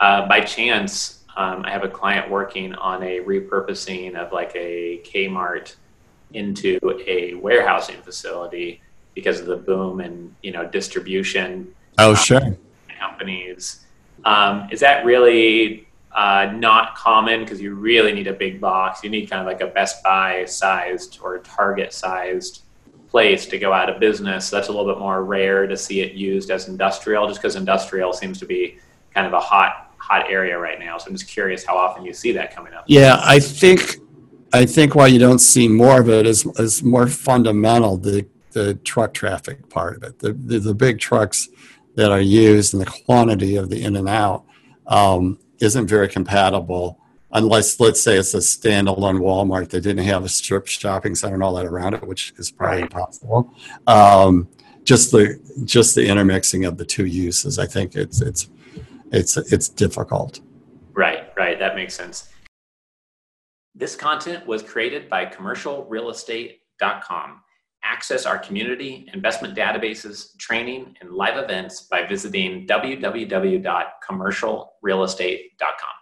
uh, by chance, um, I have a client working on a repurposing of like a Kmart into a warehousing facility because of the boom and you know distribution. Oh, sure. Companies. Um, is that really uh, not common because you really need a big box? You need kind of like a Best Buy sized or Target sized place to go out of business. So that's a little bit more rare to see it used as industrial, just because industrial seems to be kind of a hot hot area right now. So I'm just curious how often you see that coming up. Yeah, I think I think why you don't see more of it is is more fundamental the the truck traffic part of it. The the, the big trucks that are used and the quantity of the in and out um, isn't very compatible unless let's say it's a standalone Walmart that didn't have a strip shopping center and all that around it, which is probably impossible. Um, just the just the intermixing of the two uses, I think it's it's it's it's difficult. Right, right. That makes sense. This content was created by commercialrealestate.com. Access our community, investment databases, training, and live events by visiting www.commercialrealestate.com.